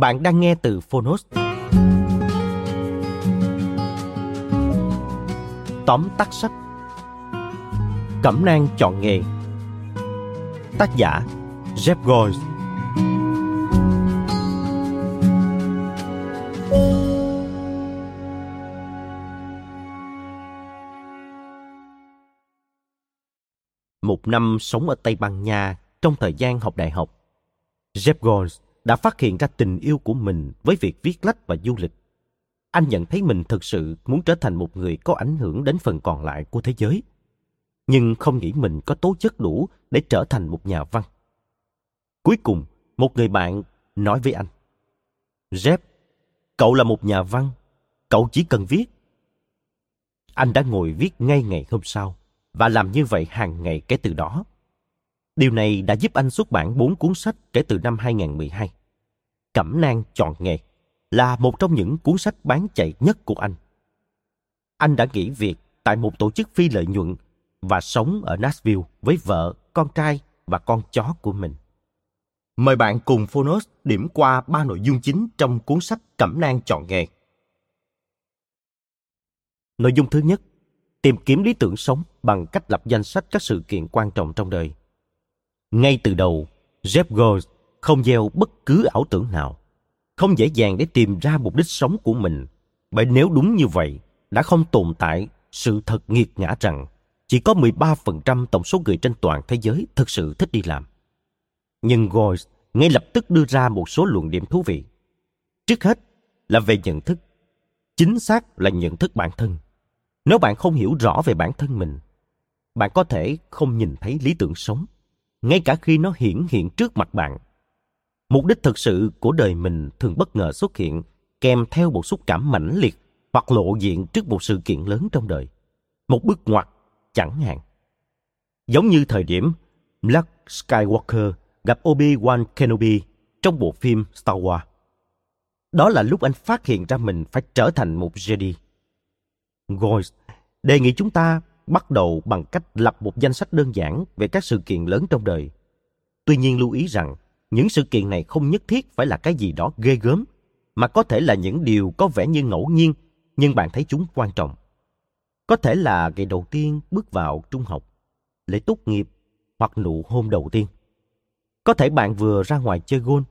Bạn đang nghe từ Phonos. Tóm tắt sách. Cẩm nang chọn nghề. Tác giả Jeff Goins Một năm sống ở Tây Ban Nha trong thời gian học đại học, Jeff Goins đã phát hiện ra tình yêu của mình với việc viết lách và du lịch. Anh nhận thấy mình thực sự muốn trở thành một người có ảnh hưởng đến phần còn lại của thế giới, nhưng không nghĩ mình có tố chất đủ để trở thành một nhà văn. Cuối cùng, một người bạn nói với anh, Jeff, cậu là một nhà văn, cậu chỉ cần viết. Anh đã ngồi viết ngay ngày hôm sau và làm như vậy hàng ngày kể từ đó. Điều này đã giúp anh xuất bản 4 cuốn sách kể từ năm 2012. Cẩm nang chọn nghề là một trong những cuốn sách bán chạy nhất của anh. Anh đã nghỉ việc tại một tổ chức phi lợi nhuận và sống ở Nashville với vợ, con trai và con chó của mình. Mời bạn cùng Phonos điểm qua ba nội dung chính trong cuốn sách Cẩm nang chọn nghề. Nội dung thứ nhất, tìm kiếm lý tưởng sống bằng cách lập danh sách các sự kiện quan trọng trong đời. Ngay từ đầu, Jeff Gold không gieo bất cứ ảo tưởng nào. Không dễ dàng để tìm ra mục đích sống của mình. Bởi nếu đúng như vậy, đã không tồn tại sự thật nghiệt ngã rằng chỉ có 13% tổng số người trên toàn thế giới thực sự thích đi làm. Nhưng Gold ngay lập tức đưa ra một số luận điểm thú vị. Trước hết là về nhận thức. Chính xác là nhận thức bản thân. Nếu bạn không hiểu rõ về bản thân mình, bạn có thể không nhìn thấy lý tưởng sống ngay cả khi nó hiển hiện trước mặt bạn. Mục đích thực sự của đời mình thường bất ngờ xuất hiện kèm theo một xúc cảm mãnh liệt hoặc lộ diện trước một sự kiện lớn trong đời. Một bước ngoặt chẳng hạn. Giống như thời điểm Luke Skywalker gặp Obi-Wan Kenobi trong bộ phim Star Wars. Đó là lúc anh phát hiện ra mình phải trở thành một Jedi. Goyce đề nghị chúng ta bắt đầu bằng cách lập một danh sách đơn giản về các sự kiện lớn trong đời. Tuy nhiên lưu ý rằng, những sự kiện này không nhất thiết phải là cái gì đó ghê gớm, mà có thể là những điều có vẻ như ngẫu nhiên, nhưng bạn thấy chúng quan trọng. Có thể là ngày đầu tiên bước vào trung học, lễ tốt nghiệp hoặc nụ hôn đầu tiên. Có thể bạn vừa ra ngoài chơi gôn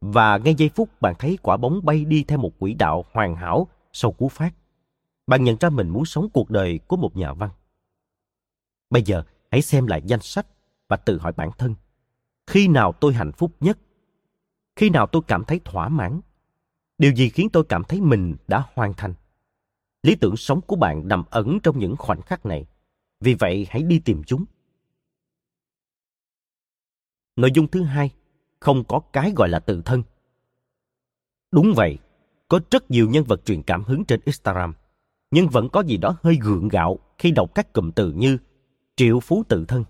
và ngay giây phút bạn thấy quả bóng bay đi theo một quỹ đạo hoàn hảo sau cú phát. Bạn nhận ra mình muốn sống cuộc đời của một nhà văn. Bây giờ hãy xem lại danh sách và tự hỏi bản thân. Khi nào tôi hạnh phúc nhất? Khi nào tôi cảm thấy thỏa mãn? Điều gì khiến tôi cảm thấy mình đã hoàn thành? Lý tưởng sống của bạn nằm ẩn trong những khoảnh khắc này. Vì vậy hãy đi tìm chúng. Nội dung thứ hai, không có cái gọi là tự thân. Đúng vậy, có rất nhiều nhân vật truyền cảm hứng trên Instagram, nhưng vẫn có gì đó hơi gượng gạo khi đọc các cụm từ như triệu phú tự thân.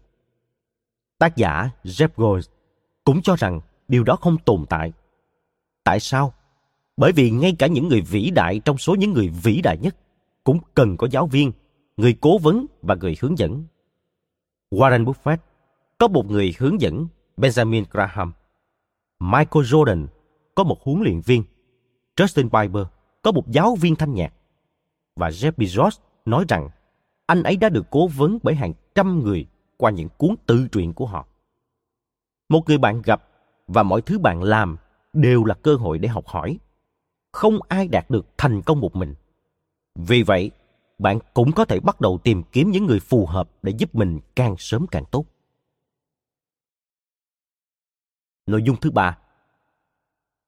Tác giả Jeff Goins cũng cho rằng điều đó không tồn tại. Tại sao? Bởi vì ngay cả những người vĩ đại trong số những người vĩ đại nhất cũng cần có giáo viên, người cố vấn và người hướng dẫn. Warren Buffett có một người hướng dẫn, Benjamin Graham. Michael Jordan có một huấn luyện viên. Justin Bieber có một giáo viên thanh nhạc. Và Jeff Bezos nói rằng anh ấy đã được cố vấn bởi hàng trăm người qua những cuốn tự truyện của họ. Một người bạn gặp và mọi thứ bạn làm đều là cơ hội để học hỏi. Không ai đạt được thành công một mình. Vì vậy, bạn cũng có thể bắt đầu tìm kiếm những người phù hợp để giúp mình càng sớm càng tốt. Nội dung thứ ba,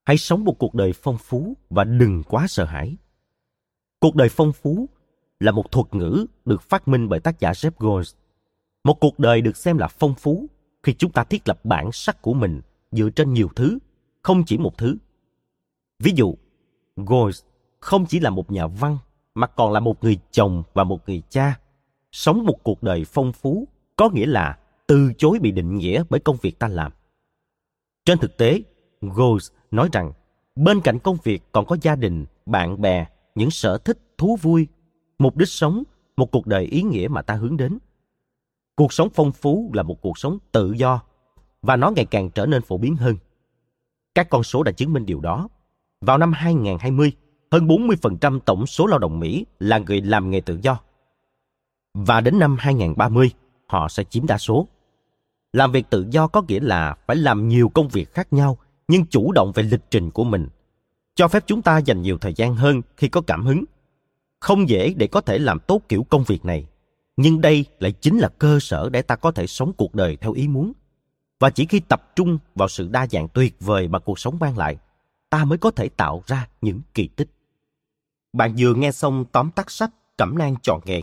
hãy sống một cuộc đời phong phú và đừng quá sợ hãi. Cuộc đời phong phú là một thuật ngữ được phát minh bởi tác giả Jeff Goins. Một cuộc đời được xem là phong phú khi chúng ta thiết lập bản sắc của mình dựa trên nhiều thứ, không chỉ một thứ. Ví dụ, Goins không chỉ là một nhà văn mà còn là một người chồng và một người cha. Sống một cuộc đời phong phú có nghĩa là từ chối bị định nghĩa bởi công việc ta làm. Trên thực tế, Goals nói rằng bên cạnh công việc còn có gia đình, bạn bè, những sở thích, thú vui, mục đích sống, một cuộc đời ý nghĩa mà ta hướng đến. Cuộc sống phong phú là một cuộc sống tự do và nó ngày càng trở nên phổ biến hơn. Các con số đã chứng minh điều đó. Vào năm 2020, hơn 40% tổng số lao động Mỹ là người làm nghề tự do. Và đến năm 2030, họ sẽ chiếm đa số. Làm việc tự do có nghĩa là phải làm nhiều công việc khác nhau nhưng chủ động về lịch trình của mình. Cho phép chúng ta dành nhiều thời gian hơn khi có cảm hứng. Không dễ để có thể làm tốt kiểu công việc này, nhưng đây lại chính là cơ sở để ta có thể sống cuộc đời theo ý muốn. Và chỉ khi tập trung vào sự đa dạng tuyệt vời mà cuộc sống mang lại, ta mới có thể tạo ra những kỳ tích. Bạn vừa nghe xong tóm tắt sách Cẩm nang chọn nghề.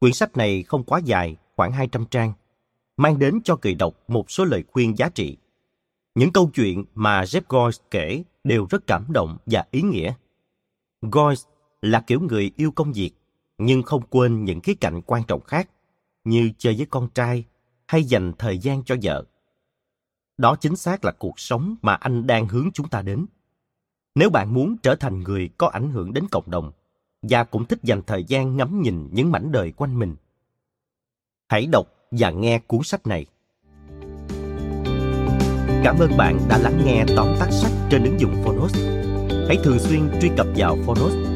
Quyển sách này không quá dài, khoảng 200 trang, mang đến cho người đọc một số lời khuyên giá trị. Những câu chuyện mà Jeff Goins kể đều rất cảm động và ý nghĩa. Goins là kiểu người yêu công việc, nhưng không quên những khía cạnh quan trọng khác, như chơi với con trai hay dành thời gian cho vợ. Đó chính xác là cuộc sống mà anh đang hướng chúng ta đến. Nếu bạn muốn trở thành người có ảnh hưởng đến cộng đồng và cũng thích dành thời gian ngắm nhìn những mảnh đời quanh mình, hãy đọc và nghe cuốn sách này. Cảm ơn bạn đã lắng nghe tóm tắt sách trên ứng dụng Phonos. Hãy thường xuyên truy cập vào Phonos